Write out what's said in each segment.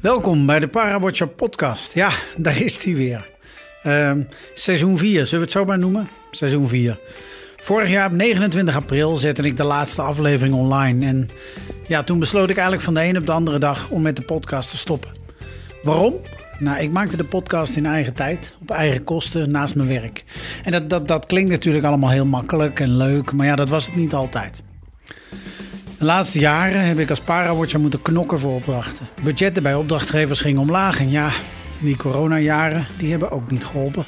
Welkom bij de Parawatcher podcast. Ja, daar is hij weer. Ehm, seizoen 4, zullen we het zo maar noemen? Seizoen 4. Vorig jaar op 29 april zette ik de laatste aflevering online. En ja, toen besloot ik eigenlijk van de een op de andere dag om met de podcast te stoppen. Waarom? Nou, ik maakte de podcast in eigen tijd, op eigen kosten, naast mijn werk. En dat, dat, dat klinkt natuurlijk allemaal heel makkelijk en leuk, maar ja, dat was het niet altijd. De laatste jaren heb ik als parawatcher moeten knokken voor opdrachten. Budgetten bij opdrachtgevers gingen omlaag en ja, die coronajaren die hebben ook niet geholpen.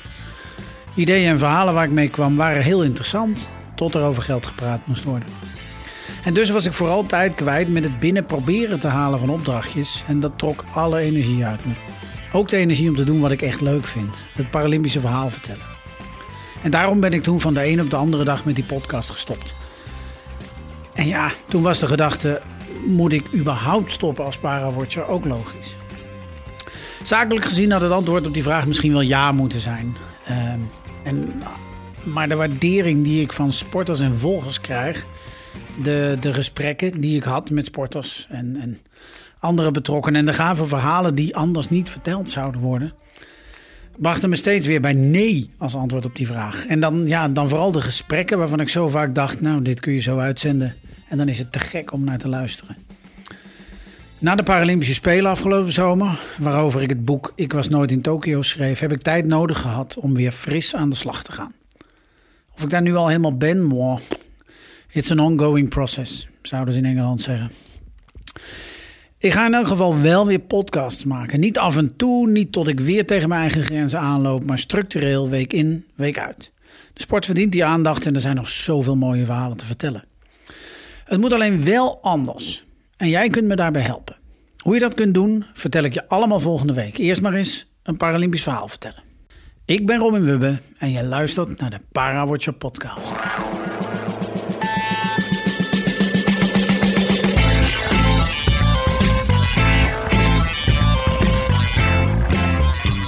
Ideeën en verhalen waar ik mee kwam waren heel interessant, tot er over geld gepraat moest worden. En dus was ik vooral tijd kwijt met het binnen proberen te halen van opdrachtjes en dat trok alle energie uit me. Ook de energie om te doen wat ik echt leuk vind, het Paralympische verhaal vertellen. En daarom ben ik toen van de een op de andere dag met die podcast gestopt. En ja, toen was de gedachte: moet ik überhaupt stoppen als parawatcher? Ook logisch. Zakelijk gezien had het antwoord op die vraag misschien wel ja moeten zijn. Ehm, en, maar de waardering die ik van sporters en volgers krijg, de, de gesprekken die ik had met sporters en, en andere betrokkenen en de gave verhalen die anders niet verteld zouden worden, brachten me steeds weer bij nee als antwoord op die vraag. En dan, ja, dan vooral de gesprekken waarvan ik zo vaak dacht, nou, dit kun je zo uitzenden. En dan is het te gek om naar te luisteren. Na de Paralympische Spelen afgelopen zomer, waarover ik het boek Ik was nooit in Tokio schreef, heb ik tijd nodig gehad om weer fris aan de slag te gaan. Of ik daar nu al helemaal ben, moi, it's an ongoing process, zouden ze in Engeland zeggen. Ik ga in elk geval wel weer podcasts maken. Niet af en toe, niet tot ik weer tegen mijn eigen grenzen aanloop, maar structureel week in, week uit. De sport verdient die aandacht en er zijn nog zoveel mooie verhalen te vertellen. Het moet alleen wel anders. En jij kunt me daarbij helpen. Hoe je dat kunt doen, vertel ik je allemaal volgende week. Eerst maar eens een Paralympisch verhaal vertellen. Ik ben Robin Wubbe en je luistert naar de Parawatcher podcast.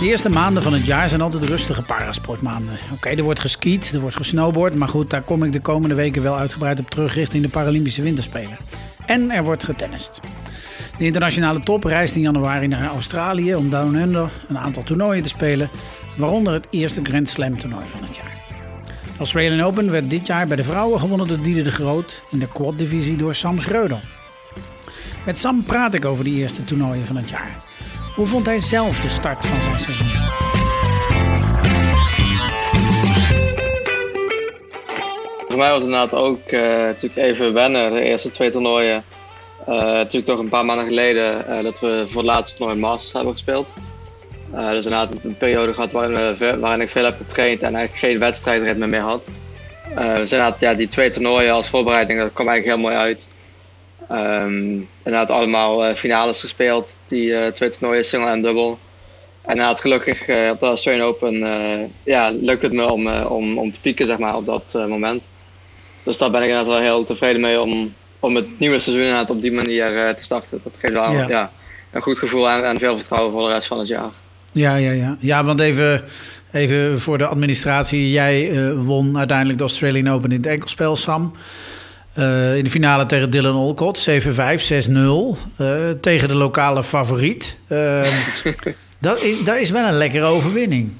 De eerste maanden van het jaar zijn altijd rustige parasportmaanden. Oké, er wordt geskiet, er wordt gesnowboard, maar goed, daar kom ik de komende weken wel uitgebreid op terug richting de Paralympische Winterspelen. En er wordt getennist. De internationale top reist in januari naar Australië om Down Under een aantal toernooien te spelen, waaronder het eerste Grand Slam toernooi van het jaar. De Australian Open werd dit jaar bij de vrouwen gewonnen door Diede de Groot in de quad-divisie door Sam Schreuder. Met Sam praat ik over die eerste toernooien van het jaar. Hoe vond hij zelf de start van zijn seizoen? Voor mij was het inderdaad ook uh, natuurlijk even wennen, de eerste twee toernooien. Uh, natuurlijk toch een paar maanden geleden uh, dat we voor het laatste toernooi Masters hebben gespeeld. dus inderdaad een periode gehad waarin, waarin ik veel heb getraind en eigenlijk geen wedstrijdritme meer had. dus inderdaad, ja, die twee toernooien als voorbereiding, dat kwam eigenlijk heel mooi uit. Um, inderdaad allemaal uh, finales gespeeld, die uh, twee toernooien, single en dubbel. En inderdaad gelukkig uh, op de Australian Open ja, lukt het me om, om, om te pieken zeg maar, op dat moment. Dus daar ben ik inderdaad wel heel tevreden mee om, om het nieuwe seizoen inderdaad op die manier te starten. Dat geeft wel ja. ja. een goed gevoel en, en veel vertrouwen voor de rest van het jaar. Ja, ja, ja. ja want even, even voor de administratie. Jij won uiteindelijk de Australian Open in het enkelspel, Sam. Uh, in de finale tegen Dylan Olcott, 7-5, 6-0. Uh, tegen de lokale favoriet. Uh, dat, is, dat is wel een lekkere overwinning.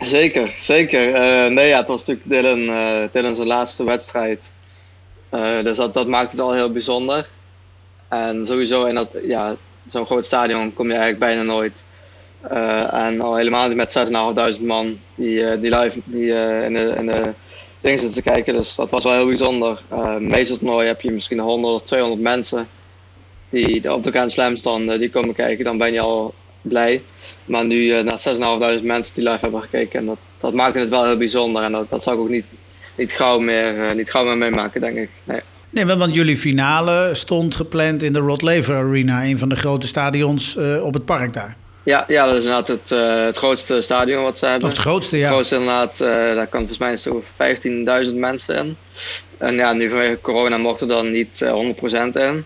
Zeker, zeker. Uh, nee, ja, het was natuurlijk Dylan, Dylan zijn laatste wedstrijd. dus dat, dat maakt het al heel bijzonder. En sowieso in dat, ja, zo'n groot stadion kom je eigenlijk bijna nooit. en al helemaal niet met 6.500 man die, die live die, in de, in de dingen te kijken. Dus dat was wel heel bijzonder. Uh, meestal toernooi heb je misschien 100 of 200 mensen die op de Grand Slam staan, die komen kijken. Dan ben je al blij. Maar nu uh, naar 6.500 mensen die live hebben gekeken. En dat, dat maakte het wel heel bijzonder. En dat, dat zou ik ook niet, niet, gauw meer, uh, niet gauw meer meemaken, denk ik. Nee. Nee, want jullie finale stond gepland in de Rod Laver Arena, een van de grote stadions uh, op het park daar. Ja, ja, dat is inderdaad het, uh, het grootste stadion wat ze hebben. Of het grootste, ja. Het grootste inderdaad, uh, daar kan volgens mij zo 15.000 mensen in. En ja, nu vanwege corona mochten er dan niet uh, 100% in.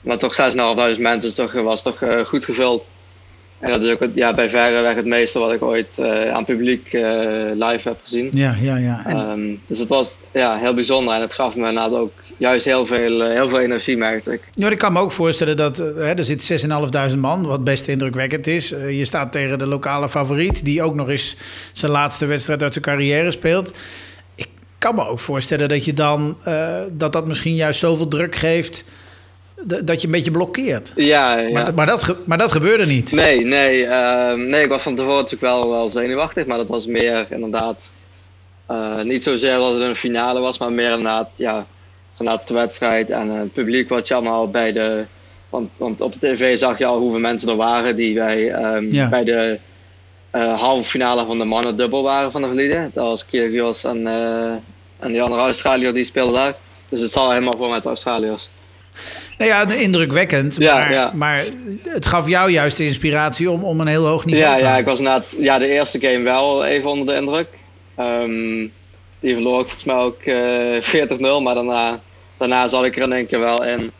Maar toch 6.500 mensen toch, was toch goed gevuld. En dat is ook het, ja, bij verre weg het meeste wat ik ooit uh, aan publiek uh, live heb gezien. Ja, ja, ja. En... Um, dus het was ja, heel bijzonder en het gaf me inderdaad ook juist heel veel, uh, heel veel energie, merkte ik. Ja, ik kan me ook voorstellen dat hè, er zit 6.500 man, wat best indrukwekkend is. je staat tegen de lokale favoriet, die ook nog eens zijn laatste wedstrijd uit zijn carrière speelt. Ik kan me ook voorstellen dat je dan, dat dat misschien juist zoveel druk geeft dat je een beetje blokkeert. Ja, ja. Maar, maar, dat, maar dat gebeurde niet. Nee, nee, uh, nee, ik was van tevoren natuurlijk wel, wel zenuwachtig, maar dat was meer inderdaad uh, niet zozeer dat het een finale was, maar meer inderdaad, ja, inderdaad de wedstrijd en het publiek wat je allemaal bij de. Want, want op de tv zag je al hoeveel mensen er waren die bij, um, ja. bij de uh, halve finale van de mannen dubbel waren van de verleden. Dat was Kyrgios en, en die andere Australiër die speelde daar. Dus het zal helemaal voor met de Australiërs. Nou ja, indrukwekkend. Ja, maar, ja. maar het gaf jou juist de inspiratie om, om een heel hoog niveau ja, te Ja, ik was na het, ja, de eerste game wel even onder de indruk. Um, die verloor ik volgens mij ook uh, 40-0, maar daarna, daarna zat ik er in één keer wel in.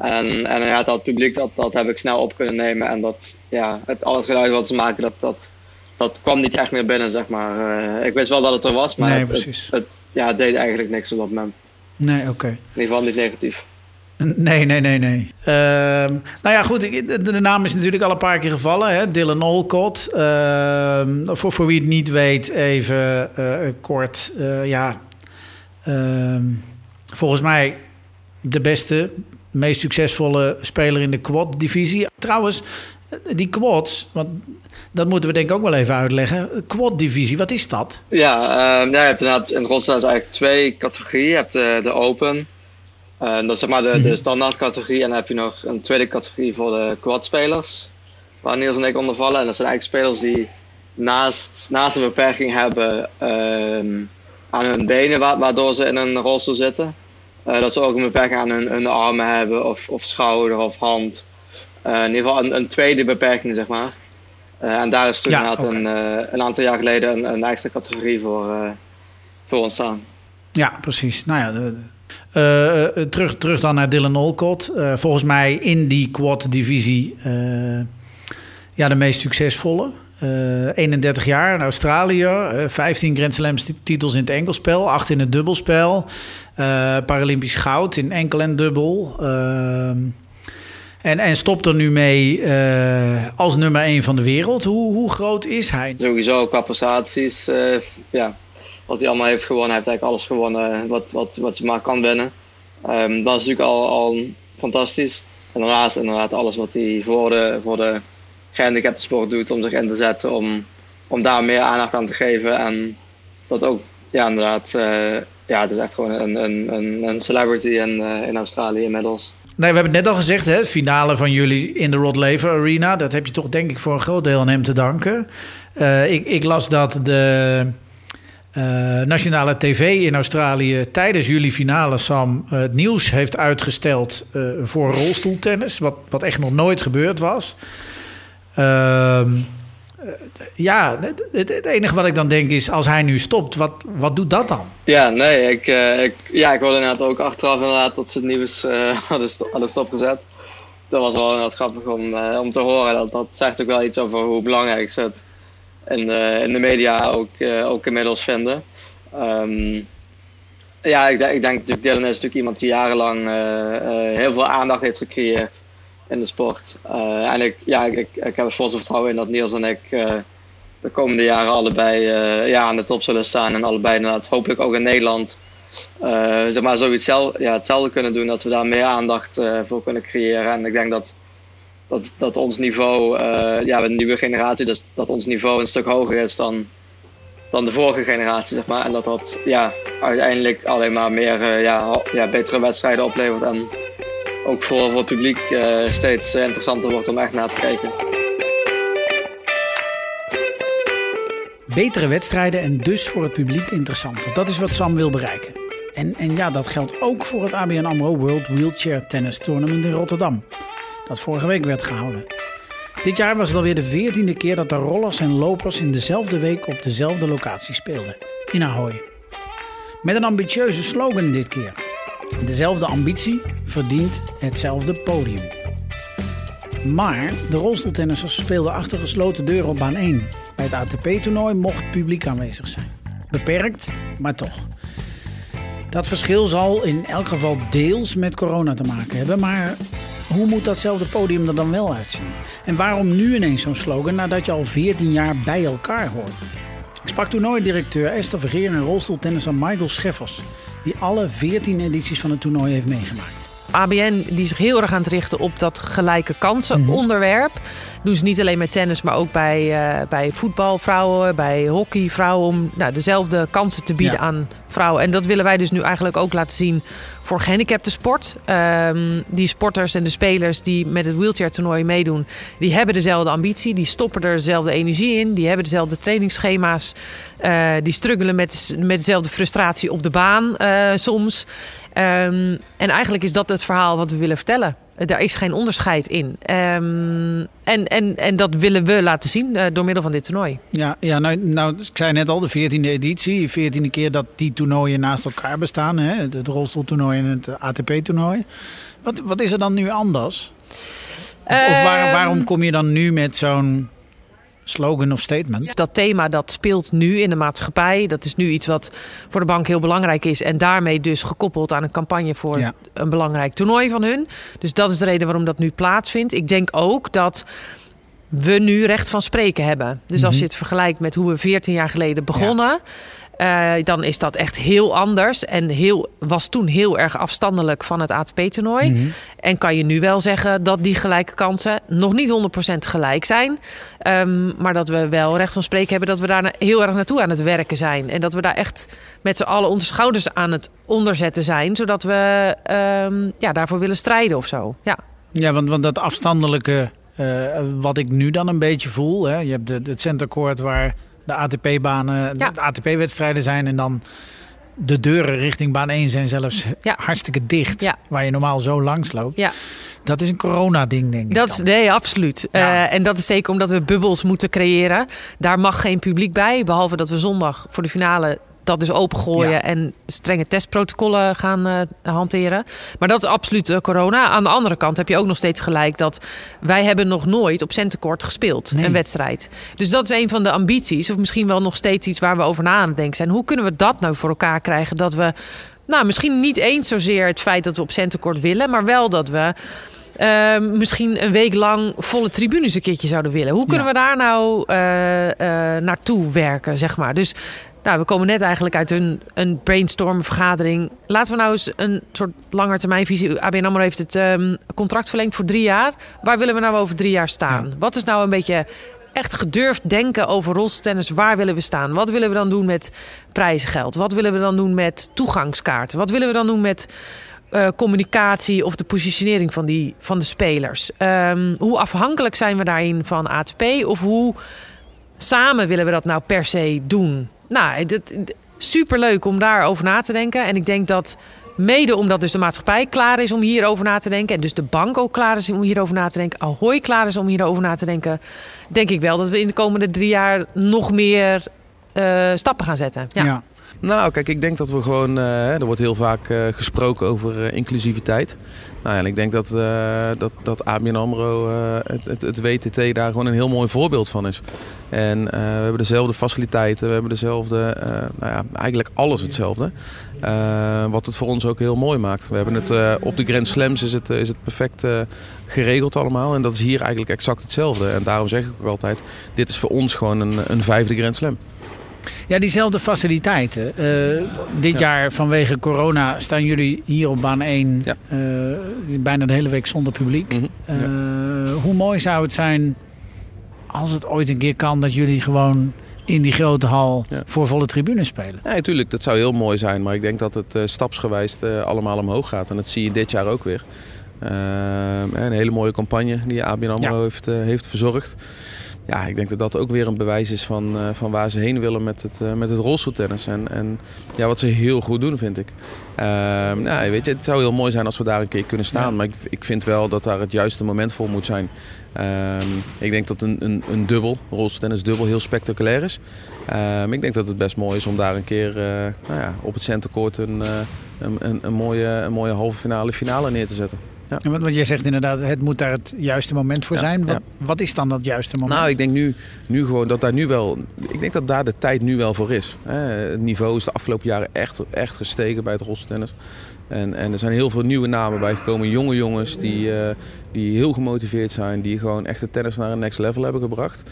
En, en ja, dat publiek, dat, dat heb ik snel op kunnen nemen. En dat, ja, het, al het geluid wat te maken, dat, dat, dat kwam niet echt meer binnen, zeg maar. Uh, ik wist wel dat het er was, maar nee, het, precies. Het, het, ja, deed eigenlijk niks op dat moment. Nee, oké. Okay. In ieder geval niet negatief. Nee, nee, nee, nee. Uh, nou ja, goed. De, de, naam is natuurlijk al een paar keer gevallen. Hè? Dylan Olcott. Uh, voor, voor wie het niet weet, even uh, kort. ja, ehm, volgens mij de beste, meest succesvolle speler in de quad-divisie. Trouwens, die quads, want dat moeten we denk ik ook wel even uitleggen. Quad-divisie, wat is dat? Ja, ja je hebt inderdaad in het rotstaan eigenlijk twee categorieën. Je hebt de, de Open. Uh, dat is zeg maar de, de standaard categorie. En dan heb je nog een tweede categorie voor de quad-spelers. Waar Niels en ik onder vallen. En dat zijn eigenlijk spelers die naast, naast een beperking hebben uh, aan hun benen, waardoor ze in een rolstoel zitten. Uh, dat ze ook een beperking aan hun, hun armen hebben, of, of schouder of hand. Uh, in ieder geval een, een, tweede beperking, zeg maar. Uh, en daar is toen Ja, een, een aantal jaar geleden een, een extra categorie voor, voor ontstaan. Ja, precies. Nou ja, de, de, uh, terug, terug dan naar Dylan Olcott. Uh, volgens mij in die quad-divisie ja, de meest succesvolle. 31 jaar in Australië, 15 Grand Slam titels in het enkelspel, 8 in het dubbelspel, Paralympisch goud in enkel en dubbel. en, en stopt er nu mee als nummer 1 van de wereld. Hoe, hoe groot is hij? Sowieso qua prestaties, ja, wat hij allemaal heeft gewonnen. Hij heeft eigenlijk alles gewonnen wat, wat, wat je maar kan winnen. Um, dat is natuurlijk al, al fantastisch. En daarnaast inderdaad alles wat hij voor de, voor de gehandicapte sport doet om zich in te zetten. Om, om daar meer aandacht aan te geven. En dat ook, ja inderdaad, uh, ja het is echt gewoon een, een, een, een celebrity in, uh, in Australië inmiddels. Nee, we hebben het net al gezegd, hè, finale van jullie in de Rod Laver Arena. Dat heb je toch denk ik voor een groot deel aan hem te danken. Uh, ik, ik las dat de... Uh, nationale TV in Australië tijdens jullie finale, Sam, uh, het nieuws heeft uitgesteld uh, voor rolstoeltennis. Wat, wat echt nog nooit gebeurd was. Ehm, ja, het, het, enige wat ik dan denk is, als hij nu stopt, wat, wat doet dat dan? Ja, nee, ik, ik, ja, ik hoorde inderdaad ook achteraf inderdaad dat ze het nieuws hadden, st hadden stopgezet. Dat was wel inderdaad grappig om, om te horen. Dat, dat zegt ook wel iets over hoe belangrijk ze het in de, in de media ook, uh, ook inmiddels vinden. Um, ja, ik, ik denk natuurlijk Dylan is natuurlijk iemand die jarenlang uh, uh, heel veel aandacht heeft gecreëerd in de sport. en ik, ja, ik, ik, heb er volste vertrouwen in dat Niels en ik de komende jaren allebei ja, aan de top zullen staan. En allebei inderdaad hopelijk ook in Nederland zeg maar zoiets zelf, ja, hetzelfde kunnen doen. Dat we daar meer aandacht voor kunnen creëren. En ik denk dat dat, dat ons niveau, uh, ja, de nieuwe generatie, dus dat ons niveau een stuk hoger is dan, dan de vorige generatie, zeg maar. En dat dat ja, uiteindelijk alleen maar meer uh, ja, ja, betere wedstrijden oplevert en ook voor, voor het publiek uh, steeds interessanter wordt om echt naar te kijken. Betere wedstrijden en dus voor het publiek interessanter. Dat is wat Sam wil bereiken. En, en ja, dat geldt ook voor het ABN AMRO World Wheelchair Tennis Tournament in Rotterdam dat vorige week werd gehouden. Dit jaar was het alweer de veertiende keer dat de rollers en lopers in dezelfde week op dezelfde locatie speelden, in Ahoy. Met een ambitieuze slogan dit keer. Dezelfde ambitie verdient hetzelfde podium. Maar de rolstoeltennissers speelden achter gesloten deuren op baan 1. Bij het ATP-toernooi mocht publiek aanwezig zijn. Beperkt, maar toch. Dat verschil zal in elk geval deels met corona te maken hebben, maar hoe moet datzelfde podium er dan wel uitzien? En waarom nu ineens zo'n slogan nadat je al 14 jaar bij elkaar hoort? Ik sprak toernooidirecteur Esther Vergeer en rolstoeltennisser Michael Scheffers, die alle 14 edities van het toernooi heeft meegemaakt. ABN die zich heel erg aan het richten op dat gelijke kansen Mhm. onderwerp. Doen ze niet alleen met tennis, maar ook bij, eh bij voetbalvrouwen, bij hockeyvrouwen. Om nou, dezelfde kansen te bieden Ja. aan En dat willen wij dus nu eigenlijk ook laten zien voor gehandicapte sport. Ehm, die sporters en de spelers die met het wheelchair toernooi meedoen, die hebben dezelfde ambitie. Die stoppen er dezelfde energie in. Die hebben dezelfde trainingsschema's. Eh, die struggelen met, met dezelfde frustratie op de baan eh, soms. Ehm, en eigenlijk is dat het verhaal wat we willen vertellen. Daar is geen onderscheid in. Ehm, en, en, en dat willen we laten zien eh, door middel van dit toernooi. Ja, ja nou, nou, ik zei net al, de 14e editie. 14e keer dat die toernooien naast elkaar bestaan. Hè? Het, rolstoeltoernooi en het ATP-toernooi. Wat, wat is er dan nu anders? Of, of waar- Ehm, waarom kom je dan nu met zo'n slogan of statement? Dat thema dat speelt nu in de maatschappij. Dat is nu iets wat voor de bank heel belangrijk is. En daarmee dus gekoppeld aan een campagne voor Ja. een belangrijk toernooi van hun. Dus dat is de reden waarom dat nu plaatsvindt. Ik denk ook dat we nu recht van spreken hebben. Dus als Mhm. je het vergelijkt met hoe we 14 jaar geleden begonnen. Eh, dan is dat echt heel anders. En heel, was toen heel erg afstandelijk van het ATP-toernooi. Mhm. En kan je nu wel zeggen dat die gelijke kansen nog niet 100% gelijk zijn. Ehm, maar dat we wel recht van spreken hebben dat we daar heel erg naartoe aan het werken zijn. En dat we daar echt met z'n allen onze schouders aan het onderzetten zijn. Zodat we ehm, ja, daarvoor willen strijden of zo. Ja. Ja, want, want dat afstandelijke, eh, wat ik nu dan een beetje voel. Hè? Je hebt de, het centercourt waar de ATP-banen, Ja. de ATP-wedstrijden zijn. En dan de deuren richting baan 1 zijn zelfs Ja. hartstikke dicht. Ja. Waar je normaal zo langs loopt. Ja. Dat is een corona-ding, denk ik. Dat is, nee, absoluut. Eh, en dat is zeker omdat we bubbels moeten creëren. Daar mag geen publiek bij. Behalve dat we zondag voor de finale dat dus opengooien Ja. en strenge testprotocollen gaan eh, hanteren. Maar dat is absoluut eh, corona. Aan de andere kant heb je ook nog steeds gelijk dat wij hebben nog nooit op centenkort gespeeld, Nee. een wedstrijd. Dus dat is een van de ambities, of misschien wel nog steeds iets waar we over na aan het denken zijn. Hoe kunnen we dat nou voor elkaar krijgen dat we, nou misschien niet eens zozeer het feit dat we op centenkort willen, maar wel dat we eh, misschien een week lang volle tribunes een keertje zouden willen. Hoe kunnen Ja. we daar nou eh, naartoe werken, zeg maar? Dus nou, we komen net eigenlijk uit een, een brainstorm vergadering. Laten we nou eens een soort langetermijnvisie. ABN AMRO heeft het ehm, contract verlengd voor drie jaar. Waar willen we nou over drie jaar staan? Ja. Wat is nou een beetje echt gedurfd denken over rolstennis? Waar willen we staan? Wat willen we dan doen met prijzengeld? Wat willen we dan doen met toegangskaarten? Wat willen we dan doen met eh, communicatie of de positionering van, die, van de spelers? Ehm, hoe afhankelijk zijn we daarin van ATP? Of hoe samen willen we dat nou per se doen? Nou, dat, superleuk om daarover na te denken. En ik denk dat mede omdat dus de maatschappij klaar is om hierover na te denken... en dus de bank ook klaar is om hierover na te denken... Ahoy klaar is om hierover na te denken... denk ik wel dat we in de komende drie jaar nog meer eh, stappen gaan zetten. Ja. ja. Nou, kijk, ik denk dat we gewoon. eh, er wordt heel vaak eh, gesproken over eh, inclusiviteit. Nou en ik denk dat, dat, dat ABN Amro, het, het, het WTT, daar gewoon een heel mooi voorbeeld van is. En we hebben dezelfde faciliteiten, we hebben dezelfde. nou ja, eigenlijk alles hetzelfde. Wat het voor ons ook heel mooi maakt. We hebben het op de Grand Slams is het, is het perfect geregeld allemaal. En dat is hier eigenlijk exact hetzelfde. En daarom zeg ik ook altijd: dit is voor ons gewoon een, een vijfde Grand Slam. Ja, diezelfde faciliteiten. Eh, dit Ja. jaar vanwege corona staan jullie hier op baan 1 Ja. eh, bijna de hele week zonder publiek. Mhm. Eh, Hoe mooi zou het zijn als het ooit een keer kan dat jullie gewoon in die grote hal voor volle tribunes spelen? Ja, natuurlijk, dat zou heel mooi zijn. Maar ik denk dat het stapsgewijs allemaal omhoog gaat. En dat zie je dit jaar ook weer. Een hele mooie campagne die ABN AMRO heeft, heeft verzorgd. Ja, ik denk dat dat ook weer een bewijs is van, eh, van waar ze heen willen met het, eh, met het rolstoeltennis. En, en ja, wat ze heel goed doen, vind ik. Ehm, nou, weet je, het zou heel mooi zijn als we daar een keer kunnen staan. Ja. Maar ik, ik vind wel dat daar het juiste moment voor moet zijn. Ehm, ik denk dat een, een, een dubbel, rolstoeltennis dubbel, heel spectaculair is. Ehm, ik denk dat het best mooi is om daar een keer eh, nou ja, op het centercourt een, een, een, een, mooie, een mooie halve finale finale neer te zetten. Ja. Want, jij zegt inderdaad, het moet daar het juiste moment voor Ja, zijn. Wat, ja. wat is dan dat juiste moment? Nou, ik denk nu, nu gewoon dat daar nu wel. Ik denk dat daar de tijd nu wel voor is. Het niveau is de afgelopen jaren echt, echt gestegen bij het rolstennis. En, en er zijn heel veel nieuwe namen bijgekomen. Jonge jongens die, eh, die heel gemotiveerd zijn. Die gewoon echt de tennis naar een next level hebben gebracht.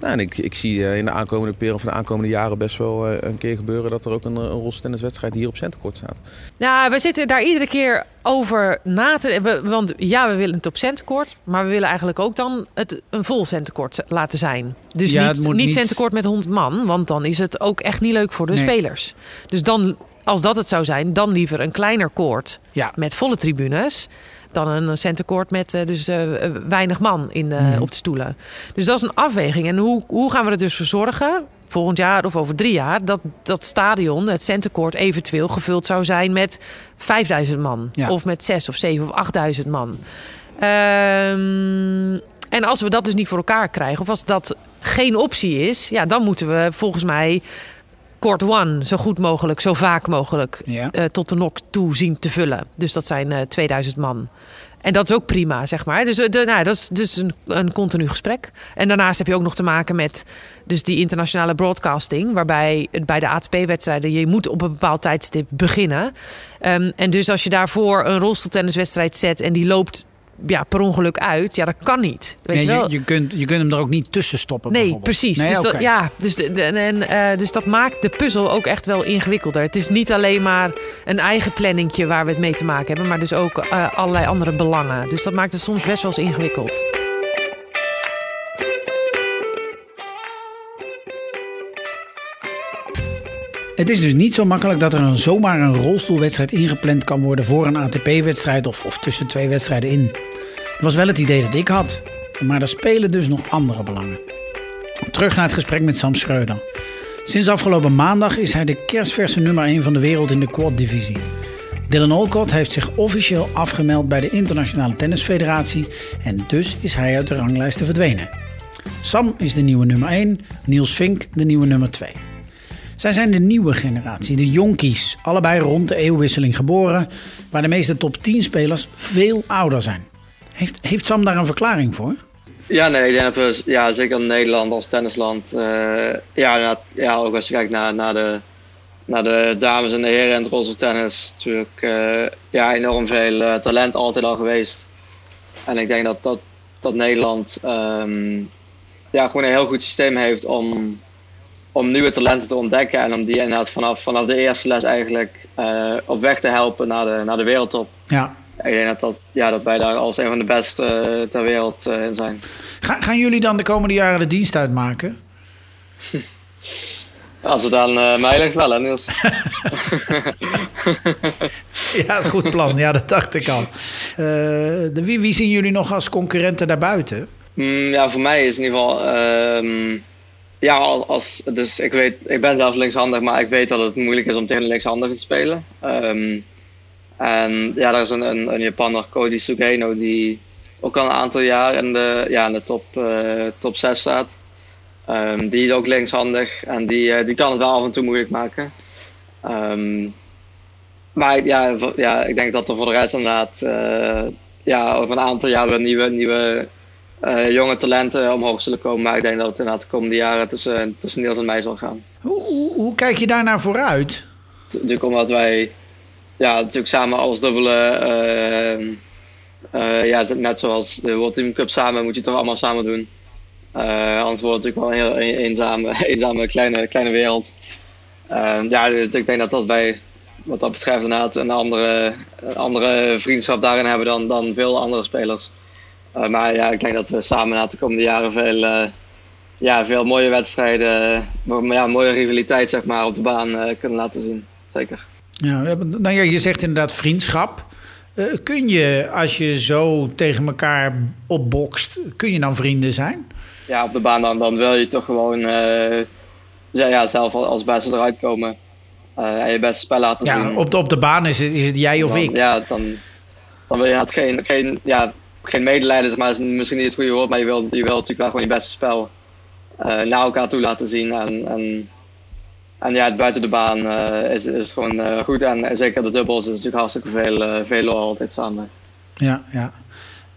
Nou, en ik, ik zie eh, in de aankomende periode of de aankomende jaren best wel eh, een keer gebeuren dat er ook een, een rolstenniswedstrijd hier op Centercourt staat. Ja, we zitten daar iedere keer over na te... Want ja, we willen het op centenkort. Maar we willen eigenlijk ook dan het een vol centenkort laten zijn. Dus Ja, niet, moet niet niet- centenkort met 100 man. Want dan is het ook echt niet leuk voor de Nee. spelers. Dus dan, als dat het zou zijn, dan liever een kleiner koord Ja, met volle tribunes. Dan een centercourt met eh, dus, eh, eh, weinig man in de, Mhm. op de stoelen. Dus dat is een afweging. En hoe, hoe gaan we er dus voor zorgen, volgend jaar of over drie jaar, dat dat stadion, het centercourt, eventueel gevuld zou zijn met 5000 man. Ja. Of met 6 of 7 of 8000 man. Ehm, en als we dat dus niet voor elkaar krijgen, of als dat geen optie is, ja, dan moeten we volgens mij court one zo goed mogelijk, zo vaak mogelijk ja. eh, tot de nok toe zien te vullen. Dus dat zijn eh 2000 man. En dat is ook prima, zeg maar. Dus, eh, de, nou, dat is dus een, een continu gesprek. En daarnaast heb je ook nog te maken met dus die internationale broadcasting... waarbij het bij de ATP-wedstrijden... je moet op een bepaald tijdstip beginnen. Ehm, en dus als je daarvoor een rolstoeltenniswedstrijd zet... en die loopt ja, per ongeluk uit, ja, dat kan niet. Weet Nee, je wel? je, je, kunt, je kunt hem er ook niet tussen stoppen. Nee, precies. Nee, dus, dat, ja, dus, de, de- en, eh, dus dat maakt de puzzel ook echt wel ingewikkelder. Het is niet alleen maar een eigen planningje waar we het mee te maken hebben, maar dus ook eh, allerlei andere belangen. Dus dat maakt het soms best wel eens ingewikkeld. Het is dus niet zo makkelijk dat er een, zomaar een rolstoelwedstrijd ingepland kan worden voor een ATP-wedstrijd of, of tussen twee wedstrijden in. Dat was wel het idee dat ik had, maar er spelen dus nog andere belangen. Terug naar het gesprek met Sam Schreuder. Sinds afgelopen maandag is hij de kerstverse nummer 1 van de wereld in de quad-divisie. Dylan Olcott heeft zich officieel afgemeld bij de Internationale Tennisfederatie en dus is hij uit de ranglijsten verdwenen. Sam is de nieuwe nummer 1, Niels Vink de nieuwe nummer 2. Zij zijn de nieuwe generatie, de jonkies, allebei rond de eeuwwisseling geboren, waar de meeste top 10 spelers veel ouder zijn. Heeft, heeft Sam daar een verklaring voor? Ja, nee, ik denk dat we ja, zeker Nederland als tennisland. eh, ja, ja, ook als je kijkt naar, naar, de, naar de dames en de heren in het roze tennis. Natuurlijk eh, ja, enorm veel eh, talent altijd al geweest. En ik denk dat, dat, dat Nederland ehm, ja, gewoon een heel goed systeem heeft om, om nieuwe talenten te ontdekken. En om die inderdaad vanaf, vanaf de eerste les eigenlijk eh, op weg te helpen naar de, naar de wereldtop. Ja. Ik denk dat, dat, ja, dat wij daar als een van de beste eh, ter wereld eh, in zijn. Ga- gaan jullie dan de komende jaren de dienst uitmaken? Als het aan mij ligt wel, hè Niels? Ja, goed plan. Ja, dat dacht ik al. De, wie, wie zien jullie nog als concurrenten daarbuiten? Mm, ja, voor mij is in ieder geval... ehm, ja, al- als, dus ik, weet, ik ben zelf linkshandig, maar ik weet dat het moeilijk is om tegen een linkshandige te spelen. Ehm, en ja, er is een, een, een Japaner, Koji Sugeno, die ook al een aantal jaar in de, ja, in de top, eh, top 6 staat. Ehm, die is ook linkshandig en die, eh, die kan het wel af en toe moeilijk maken. Ehm, maar ja, ja, ik denk dat er voor de rest inderdaad eh, ja, over een aantal jaar weer nieuwe, nieuwe eh, jonge talenten omhoog zullen komen. Maar ik denk dat het inderdaad de komende jaren tussen, tussen Niels en mij zal gaan. Hoe, hoe, hoe kijk je daar naar vooruit? Natuurlijk omdat wij ja, natuurlijk samen als dubbele... eh, eh, ja, net zoals de World Team Cup samen moet je het toch allemaal samen doen. Eh, anders wordt het natuurlijk wel een heel een- eenzame, eenzame kleine, kleine wereld. Eh, ja, dus ik denk dat, dat wij wat dat betreft inderdaad een andere, een andere vriendschap daarin hebben dan, dan veel andere spelers. Eh, maar ja, ik denk dat we samen na de komende jaren veel, eh, ja, veel mooie wedstrijden, maar ja, mooie rivaliteit zeg maar, op de baan eh, kunnen laten zien. Zeker. Ja, nou ja, je zegt inderdaad vriendschap. Eh, kun je, als je zo tegen elkaar opbokst, kun je dan vrienden zijn? Ja, op de baan dan, dan wil je toch gewoon eh, ja, ja, zelf als beste eruit komen. eh, en je beste spel laten Ja, zien. op de, op de baan is het, is het jij of Dan- ik. Ja, dan, dan wil je inderdaad geen, geen, ja, geen medelijden, maar is misschien niet het goede woord, maar je wil, je wil natuurlijk wel gewoon je beste spel eh, naar elkaar toe laten zien. En, en, en ja, het buiten de baan eh, is, is gewoon eh, goed. En zeker de dubbels is natuurlijk hartstikke veel, veel altijd samen. Ja, ja.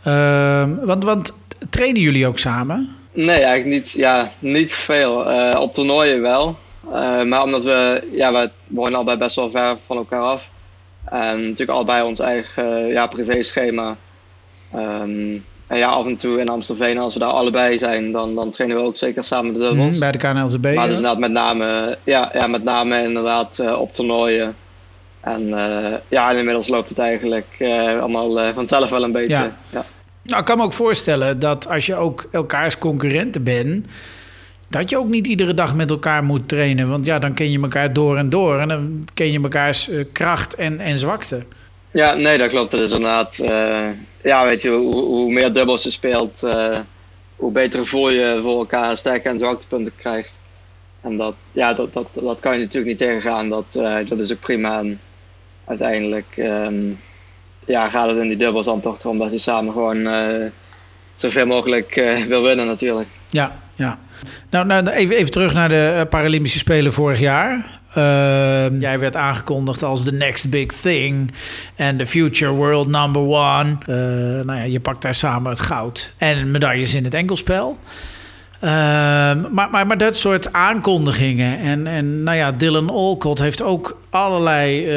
Ehm, want, want trainen jullie ook samen? Nee, eigenlijk niet, ja, niet veel. Op toernooien wel. Maar omdat we, ja, we wonen allebei best wel ver van elkaar af. En natuurlijk allebei ons eigen ja, privé-schema. Um, en ja, af en toe in Amstelveen, als we daar allebei zijn, dan, dan trainen we ook zeker samen de dubbels. Mm, bij de KNLZB. Maar dus inderdaad met name, ja, ja, met name inderdaad uh, op toernooien. En uh, ja, inmiddels loopt het eigenlijk uh, allemaal vanzelf wel een beetje. Ja. ja. Nou, ik kan me ook voorstellen dat als je ook elkaars concurrenten bent, dat je ook niet iedere dag met elkaar moet trainen. Want ja, dan ken je elkaar door en door en dan ken je elkaars kracht en, en zwakte. Ja, nee, dat klopt. Dat is inderdaad ja, weet je, hoe, hoe meer dubbels je speelt, uh, hoe beter voor je voor elkaar sterke en zwaktepunten krijgt. En dat, ja, dat, dat, dat kan je natuurlijk niet tegengaan. Dat, uh, dat is ook prima. En uiteindelijk um, ja, gaat het in die dubbels dan toch erom dat je samen gewoon zoveel mogelijk wil winnen natuurlijk. Ja, ja. Nou, nou even, even terug naar de Paralympische Spelen vorig jaar. Uh, jij werd aangekondigd als the next big thing en the future world number one. Uh, nou ja, je pakt daar samen het goud en medailles in het enkelspel. Uh, maar, maar, maar dat soort aankondigingen. En, en nou ja, Dylan Alcott heeft ook allerlei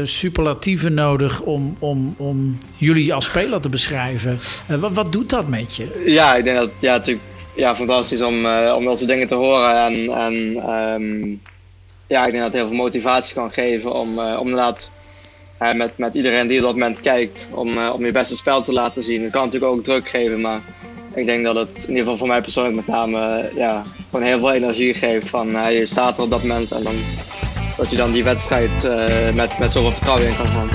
uh, superlatieven nodig om, om, om jullie als speler te beschrijven. Uh, wat, wat doet dat met je? Ja, ik denk dat ja, natuurlijk ja, fantastisch om, uh, om dat soort dingen te horen. En, en um, ja, ik denk dat het heel veel motivatie kan geven om, uh, om inderdaad met, met iedereen die op dat moment kijkt, om, uh, om je beste spel te laten zien. Het kan natuurlijk ook druk geven, maar ik denk dat het in ieder geval voor mij persoonlijk met name ja, gewoon heel veel energie geeft. Van je staat er op dat moment en dan, dat je dan die wedstrijd met, met zoveel vertrouwen in kan gaan.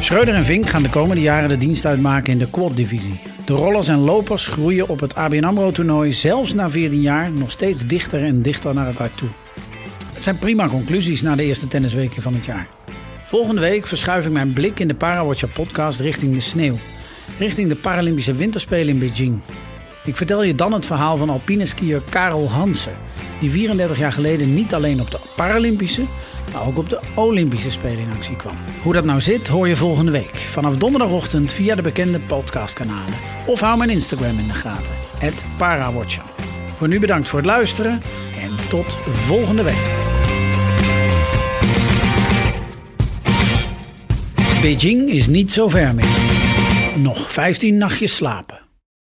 Schreuder en Vink gaan de komende jaren de dienst uitmaken in de quad-divisie. De rollers en lopers groeien op het ABN AMRO-toernooi zelfs na 14 jaar nog steeds dichter en dichter naar elkaar toe. Het zijn prima conclusies na de eerste tennisweken van het jaar. Volgende week verschuif ik mijn blik in de Parawatcher podcast richting de sneeuw. Richting de Paralympische Winterspelen in Beijing. Ik vertel je dan het verhaal van alpine skier Karel Hansen, die 34 jaar geleden niet alleen op de Paralympische, maar ook op de Olympische Spelen in actie kwam. Hoe dat nou zit, hoor je volgende week. Vanaf donderdagochtend via de bekende podcastkanalen. Of hou mijn Instagram in de gaten. Parawatcher. Voor nu bedankt voor het luisteren en tot volgende week. Beijing is niet zo ver meer. Nog 15 nachtjes slapen.